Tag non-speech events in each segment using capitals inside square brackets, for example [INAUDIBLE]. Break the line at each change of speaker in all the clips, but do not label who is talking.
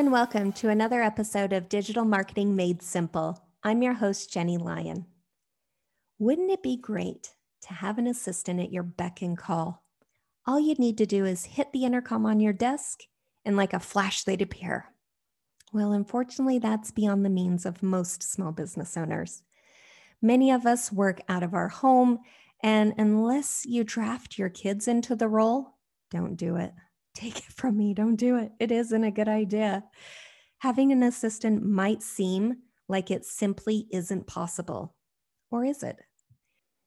And welcome to another episode of Digital Marketing Made Simple. I'm your host, Jenny Lyon. Wouldn't it be great to have an assistant at your beck and call? All you'd need to do is hit the intercom on your desk, and like a flash, they'd appear. Well, unfortunately, that's beyond the means of most small business owners. Many of us work out of our home, and unless you draft your kids into the role, don't do it take it from me. Don't do it. It isn't a good idea. Having an assistant might seem like it simply isn't possible. Or is it?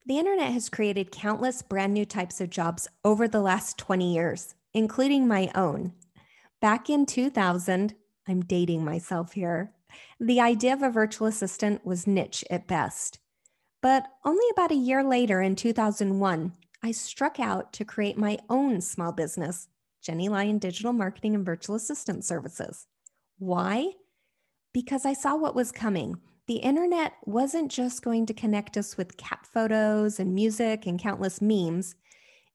The internet has created countless brand new types of jobs over the last 20 years, including my own. Back in 2000, I'm dating myself here, the idea of a virtual assistant was niche at best. But only about a year later, in 2001, I struck out to create my own small business Jenny Lyon Digital Marketing and Virtual Assistant Services. Why? Because I saw what was coming. The internet wasn't just going to connect us with cat photos and music and countless memes.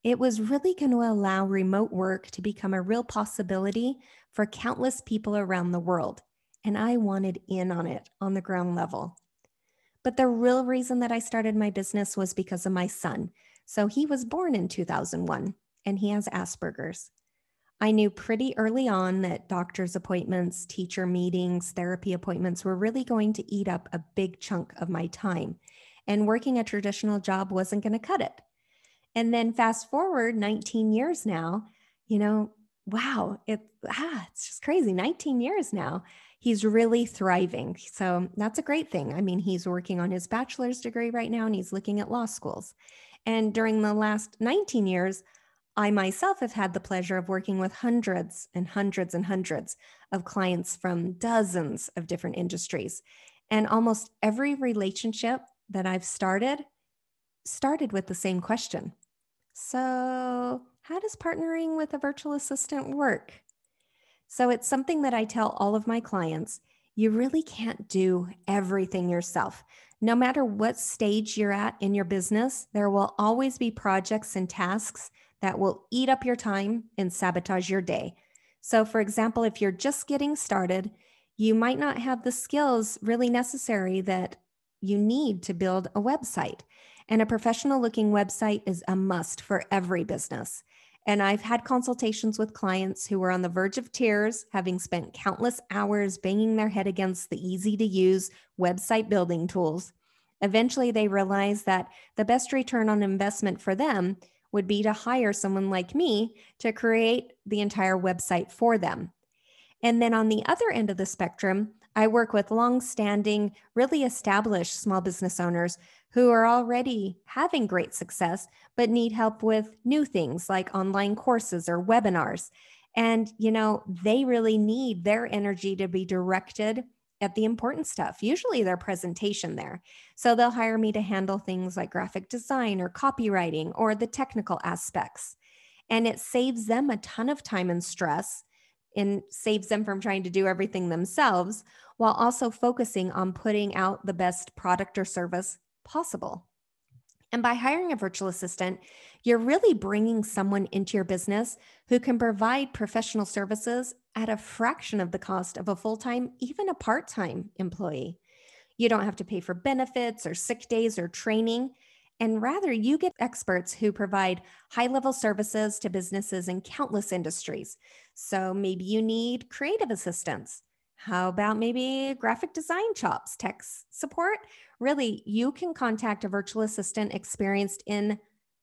It was really going to allow remote work to become a real possibility for countless people around the world. And I wanted in on it on the ground level. But the real reason that I started my business was because of my son. So he was born in 2001 and he has Asperger's. I knew pretty early on that doctor's appointments, teacher meetings, therapy appointments were really going to eat up a big chunk of my time. And working a traditional job wasn't going to cut it. And then fast forward 19 years now, you know, wow, it, ah, it's just crazy. 19 years now, he's really thriving. So that's a great thing. I mean, he's working on his bachelor's degree right now and he's looking at law schools. And during the last 19 years, I myself have had the pleasure of working with hundreds and hundreds and hundreds of clients from dozens of different industries. And almost every relationship that I've started started with the same question. So, how does partnering with a virtual assistant work? So, it's something that I tell all of my clients you really can't do everything yourself. No matter what stage you're at in your business, there will always be projects and tasks that will eat up your time and sabotage your day. So, for example, if you're just getting started, you might not have the skills really necessary that you need to build a website. And a professional looking website is a must for every business. And I've had consultations with clients who were on the verge of tears, having spent countless hours banging their head against the easy to use website building tools. Eventually, they realized that the best return on investment for them would be to hire someone like me to create the entire website for them. And then on the other end of the spectrum, I work with long-standing, really established small business owners who are already having great success, but need help with new things like online courses or webinars. And, you know, they really need their energy to be directed at the important stuff, usually their presentation there. So they'll hire me to handle things like graphic design or copywriting or the technical aspects. And it saves them a ton of time and stress and saves them from trying to do everything themselves while also focusing on putting out the best product or service possible. And by hiring a virtual assistant, you're really bringing someone into your business who can provide professional services at a fraction of the cost of a full time, even a part time employee. You don't have to pay for benefits or sick days or training. And rather, you get experts who provide high level services to businesses in countless industries. So maybe you need creative assistance. How about maybe graphic design chops, tech support? Really, you can contact a virtual assistant experienced in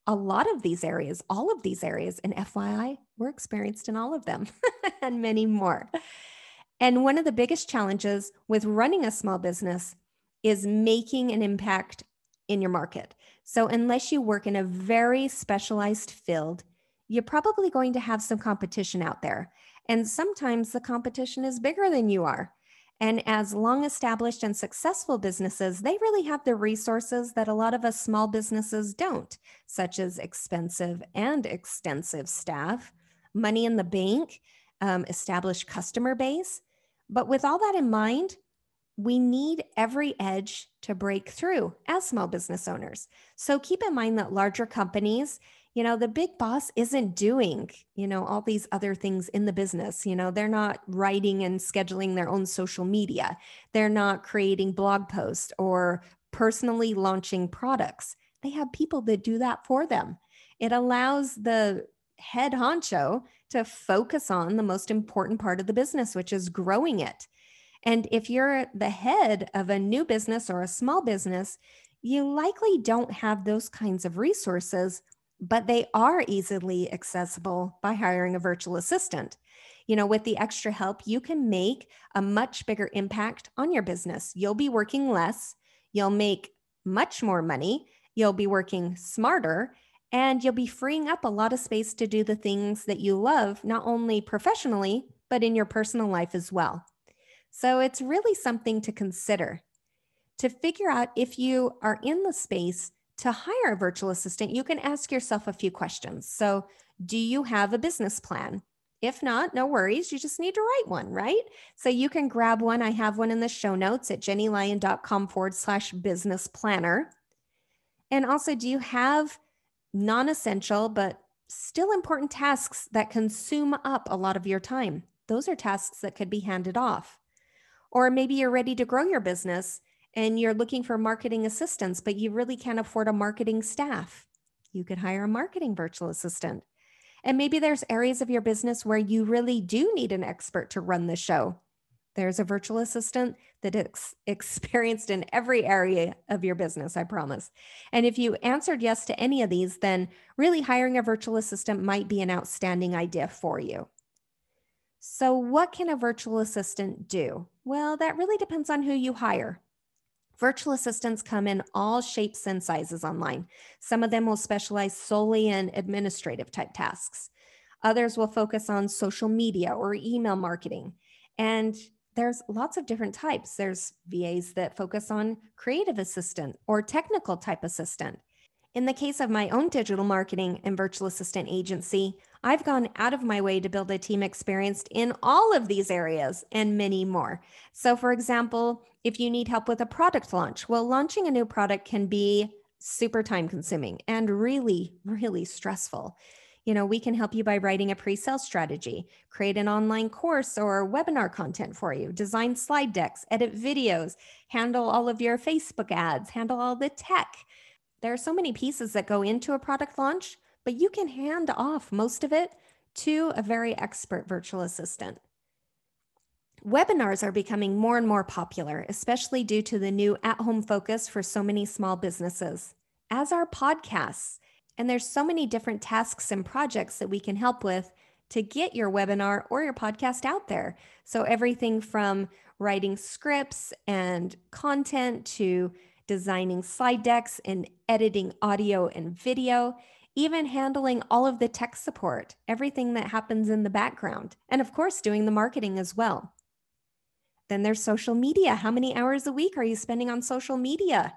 a lot of these areas, all of these areas. And FYI, we're experienced in all of them [LAUGHS] and many more. And one of the biggest challenges with running a small business is making an impact in your market. So, unless you work in a very specialized field, you're probably going to have some competition out there. And sometimes the competition is bigger than you are. And as long established and successful businesses, they really have the resources that a lot of us small businesses don't, such as expensive and extensive staff, money in the bank, um, established customer base. But with all that in mind, we need every edge to break through as small business owners. So keep in mind that larger companies you know the big boss isn't doing you know all these other things in the business you know they're not writing and scheduling their own social media. They're not creating blog posts or personally launching products. They have people that do that for them. It allows the head honcho to focus on the most important part of the business which is growing it. And if you're the head of a new business or a small business you likely don't have those kinds of resources but they are easily accessible by hiring a virtual assistant. You know, with the extra help, you can make a much bigger impact on your business. You'll be working less, you'll make much more money, you'll be working smarter, and you'll be freeing up a lot of space to do the things that you love, not only professionally, but in your personal life as well. So it's really something to consider to figure out if you are in the space to hire a virtual assistant, you can ask yourself a few questions. So, do you have a business plan? If not, no worries. You just need to write one, right? So you can grab one. I have one in the show notes at jennylyon.com forward slash business planner. And also, do you have non essential, but still important tasks that consume up a lot of your time? Those are tasks that could be handed off. Or maybe you're ready to grow your business and you're looking for marketing assistance, but you really can't afford a marketing staff, you could hire a marketing virtual assistant. And maybe there's areas of your business where you really do need an expert to run the show. There's a virtual assistant that is [LAUGHS] experienced in every area of your business, I promise. And if you answered yes to any of these, then really hiring a virtual assistant might be an outstanding idea for you. So, what can a virtual assistant do? Well, that really depends on who you hire. Virtual assistants come in all shapes and sizes online. Some of them will specialize solely in administrative type tasks. Others will focus on social media or email marketing. And there's lots of different types. There's VAs that focus on creative assistant or technical type assistant. In the case of my own digital marketing and virtual assistant agency, I've gone out of my way to build a team experienced in all of these areas and many more. So, for example, if you need help with a product launch, well, launching a new product can be super time consuming and really, really stressful. You know, we can help you by writing a pre sale strategy, create an online course or webinar content for you, design slide decks, edit videos, handle all of your Facebook ads, handle all the tech. There are so many pieces that go into a product launch but you can hand off most of it to a very expert virtual assistant. Webinars are becoming more and more popular, especially due to the new at home focus for so many small businesses, as are podcasts. And there's so many different tasks and projects that we can help with to get your webinar or your podcast out there. So, everything from writing scripts and content to designing slide decks and editing audio and video even handling all of the tech support, everything that happens in the background, and of course, doing the marketing as well. Then there's social media. How many hours a week are you spending on social media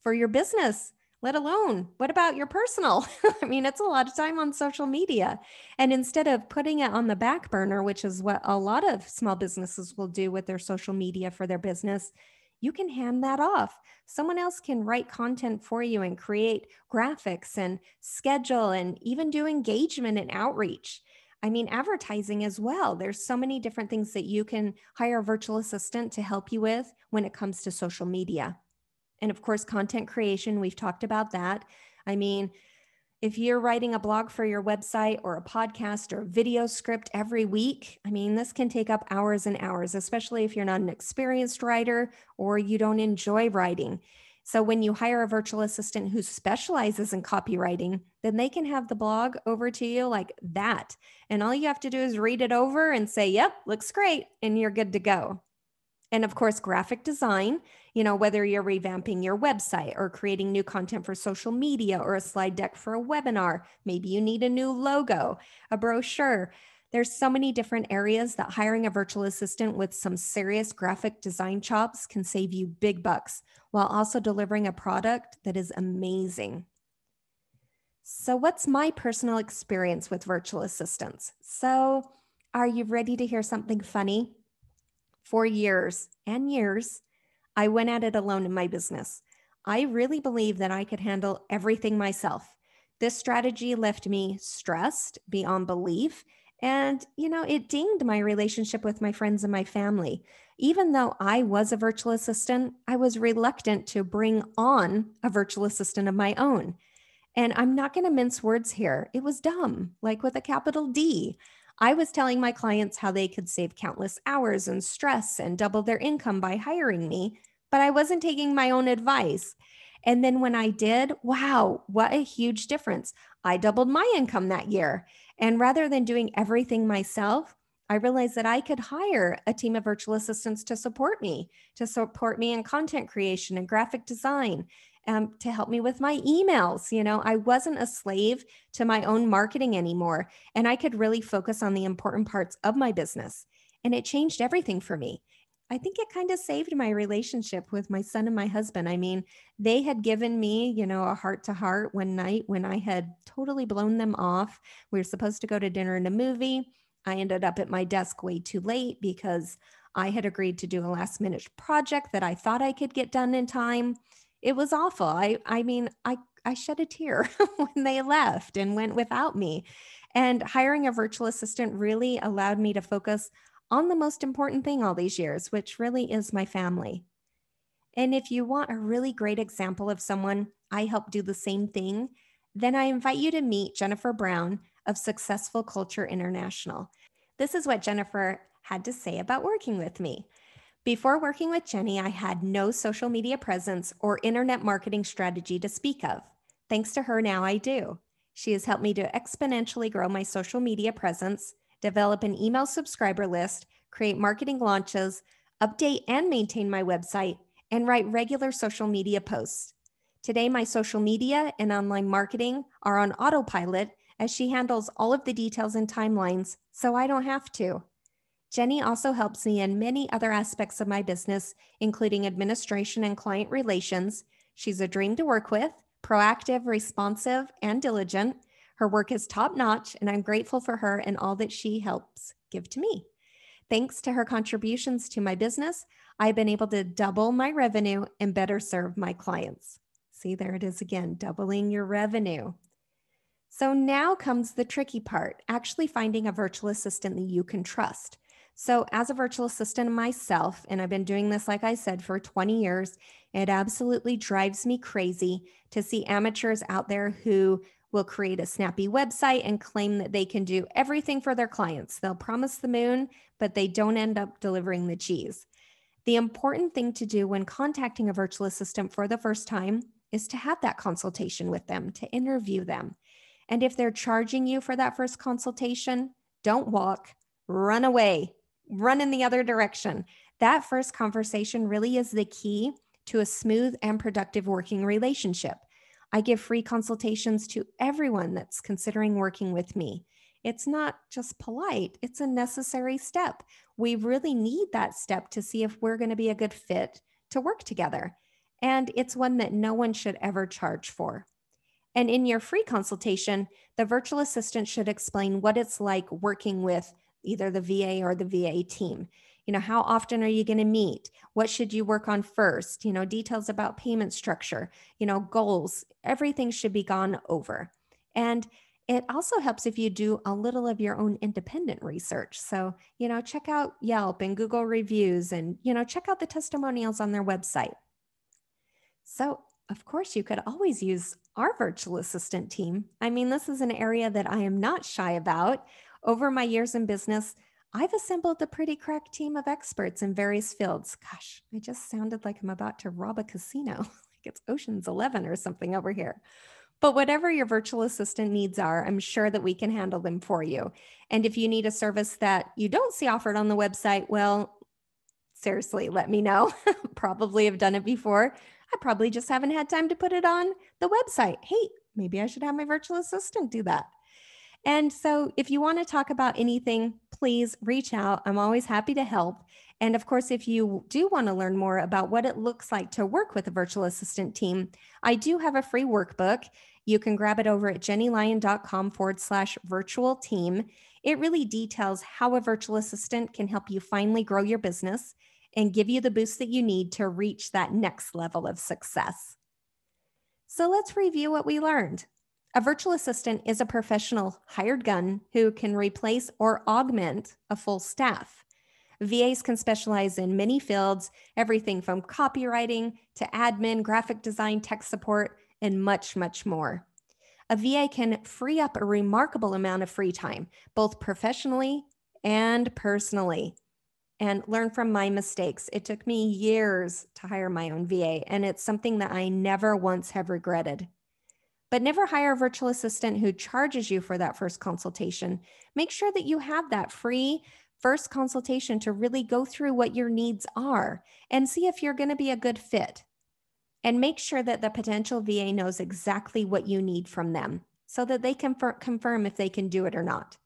for your business? Let alone, what about your personal? [LAUGHS] I mean, it's a lot of time on social media. And instead of putting it on the back burner, which is what a lot of small businesses will do with their social media for their business, you can hand that off. Someone else can write content for you and create graphics and schedule and even do engagement and outreach. I mean, advertising as well. There's so many different things that you can hire a virtual assistant to help you with when it comes to social media. And of course, content creation, we've talked about that. I mean, If you're writing a blog for your website or a podcast or a video script every week, I mean, this can take up hours and hours, especially if you're not an experienced writer or you don't enjoy writing. So when you hire a virtual assistant who specializes in copywriting, then they can have the blog over to you like that. And all you have to do is read it over and say, yep, looks great, and you're good to go. And of course, graphic design, you know, whether you're revamping your website or creating new content for social media or a slide deck for a webinar, maybe you need a new logo, a brochure. There's so many different areas that hiring a virtual assistant with some serious graphic design chops can save you big bucks while also delivering a product that is amazing. So, what's my personal experience with virtual assistants? So, are you ready to hear something funny? For years and years, I went at it alone in my business. I really believe that I could handle everything myself. This strategy left me stressed beyond belief. And, you know, it dinged my relationship with my friends and my family. Even though I was a virtual assistant, I was reluctant to bring on a virtual assistant of my own. And I'm not going to mince words here. It was dumb, like with a capital D. I was telling my clients how they could save countless hours and stress and double their income by hiring me, but I wasn't taking my own advice. And then when I did, wow, what a huge difference. I doubled my income that year. And rather than doing everything myself, I realized that I could hire a team of virtual assistants to support me, to support me in content creation and graphic design, um, to help me with my emails. You know, I wasn't a slave to my own marketing anymore, and I could really focus on the important parts of my business. And it changed everything for me. I think it kind of saved my relationship with my son and my husband. I mean, they had given me, you know, a heart to heart one night when I had totally blown them off. We were supposed to go to dinner and a movie. I ended up at my desk way too late because I had agreed to do a last minute project that I thought I could get done in time it was awful. I I mean, I I shed a tear [LAUGHS] when they left and went without me. And hiring a virtual assistant really allowed me to focus on the most important thing all these years, which really is my family. And if you want a really great example of someone I help do the same thing, then I invite you to meet Jennifer Brown of Successful Culture International. This is what Jennifer had to say about working with me. Before working with Jenny, I had no social media presence or internet marketing strategy to speak of. Thanks to her, now I do. She has helped me to exponentially grow my social media presence, develop an email subscriber list, create marketing launches, update and maintain my website, and write regular social media posts. Today, my social media and online marketing are on autopilot as she handles all of the details and timelines, so I don't have to. Jenny also helps me in many other aspects of my business, including administration and client relations. She's a dream to work with, proactive, responsive, and diligent. Her work is top notch, and I'm grateful for her and all that she helps give to me. Thanks to her contributions to my business, I've been able to double my revenue and better serve my clients. See, there it is again, doubling your revenue. So now comes the tricky part actually finding a virtual assistant that you can trust. So, as a virtual assistant myself, and I've been doing this, like I said, for 20 years, it absolutely drives me crazy to see amateurs out there who will create a snappy website and claim that they can do everything for their clients. They'll promise the moon, but they don't end up delivering the cheese. The important thing to do when contacting a virtual assistant for the first time is to have that consultation with them, to interview them. And if they're charging you for that first consultation, don't walk, run away run in the other direction. That first conversation really is the key to a smooth and productive working relationship. I give free consultations to everyone that's considering working with me. It's not just polite, it's a necessary step. We really need that step to see if we're going to be a good fit to work together. And it's one that no one should ever charge for. And in your free consultation, the virtual assistant should explain what it's like working with either the VA or the VA team. You know, how often are you going to meet? What should you work on first? You know, details about payment structure, you know, goals, everything should be gone over. And it also helps if you do a little of your own independent research. So, you know, check out Yelp and Google reviews and, you know, check out the testimonials on their website. So, of course, you could always use our virtual assistant team. I mean, this is an area that I am not shy about. Over my years in business, I've assembled a pretty crack team of experts in various fields. Gosh, I just sounded like I'm about to rob a casino, [LAUGHS] like it's Ocean's 11 or something over here. But whatever your virtual assistant needs are, I'm sure that we can handle them for you. And if you need a service that you don't see offered on the website, well, seriously, let me know. [LAUGHS] probably have done it before. I probably just haven't had time to put it on the website. Hey, maybe I should have my virtual assistant do that. And so, if you want to talk about anything, please reach out. I'm always happy to help. And of course, if you do want to learn more about what it looks like to work with a virtual assistant team, I do have a free workbook. You can grab it over at jennylyon.com forward slash virtual team. It really details how a virtual assistant can help you finally grow your business and give you the boost that you need to reach that next level of success. So let's review what we learned. A virtual assistant is a professional hired gun who can replace or augment a full staff. VAs can specialize in many fields, everything from copywriting to admin, graphic design, tech support, and much, much more. A VA can free up a remarkable amount of free time, both professionally and personally, and learn from my mistakes. It took me years to hire my own VA, and it's something that I never once have regretted. But never hire a virtual assistant who charges you for that first consultation. Make sure that you have that free first consultation to really go through what your needs are and see if you're going to be a good fit. And make sure that the potential VA knows exactly what you need from them so that they can confirm if they can do it or not.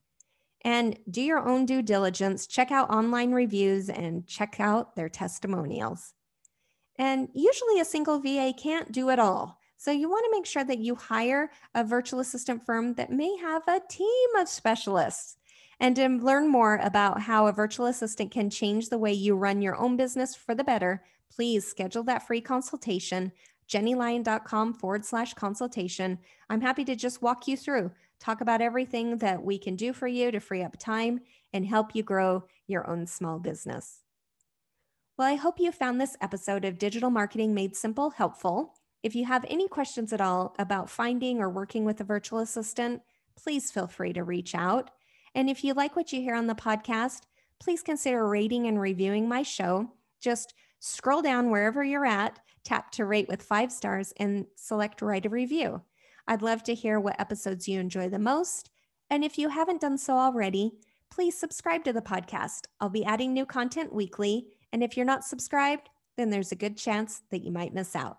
And do your own due diligence, check out online reviews and check out their testimonials. And usually a single VA can't do it all. So you want to make sure that you hire a virtual assistant firm that may have a team of specialists. And to learn more about how a virtual assistant can change the way you run your own business for the better, please schedule that free consultation, jennylyon.com forward slash consultation. I'm happy to just walk you through, talk about everything that we can do for you to free up time and help you grow your own small business. Well, I hope you found this episode of Digital Marketing Made Simple helpful. If you have any questions at all about finding or working with a virtual assistant, please feel free to reach out. And if you like what you hear on the podcast, please consider rating and reviewing my show. Just scroll down wherever you're at, tap to rate with five stars, and select write a review. I'd love to hear what episodes you enjoy the most. And if you haven't done so already, please subscribe to the podcast. I'll be adding new content weekly. And if you're not subscribed, then there's a good chance that you might miss out.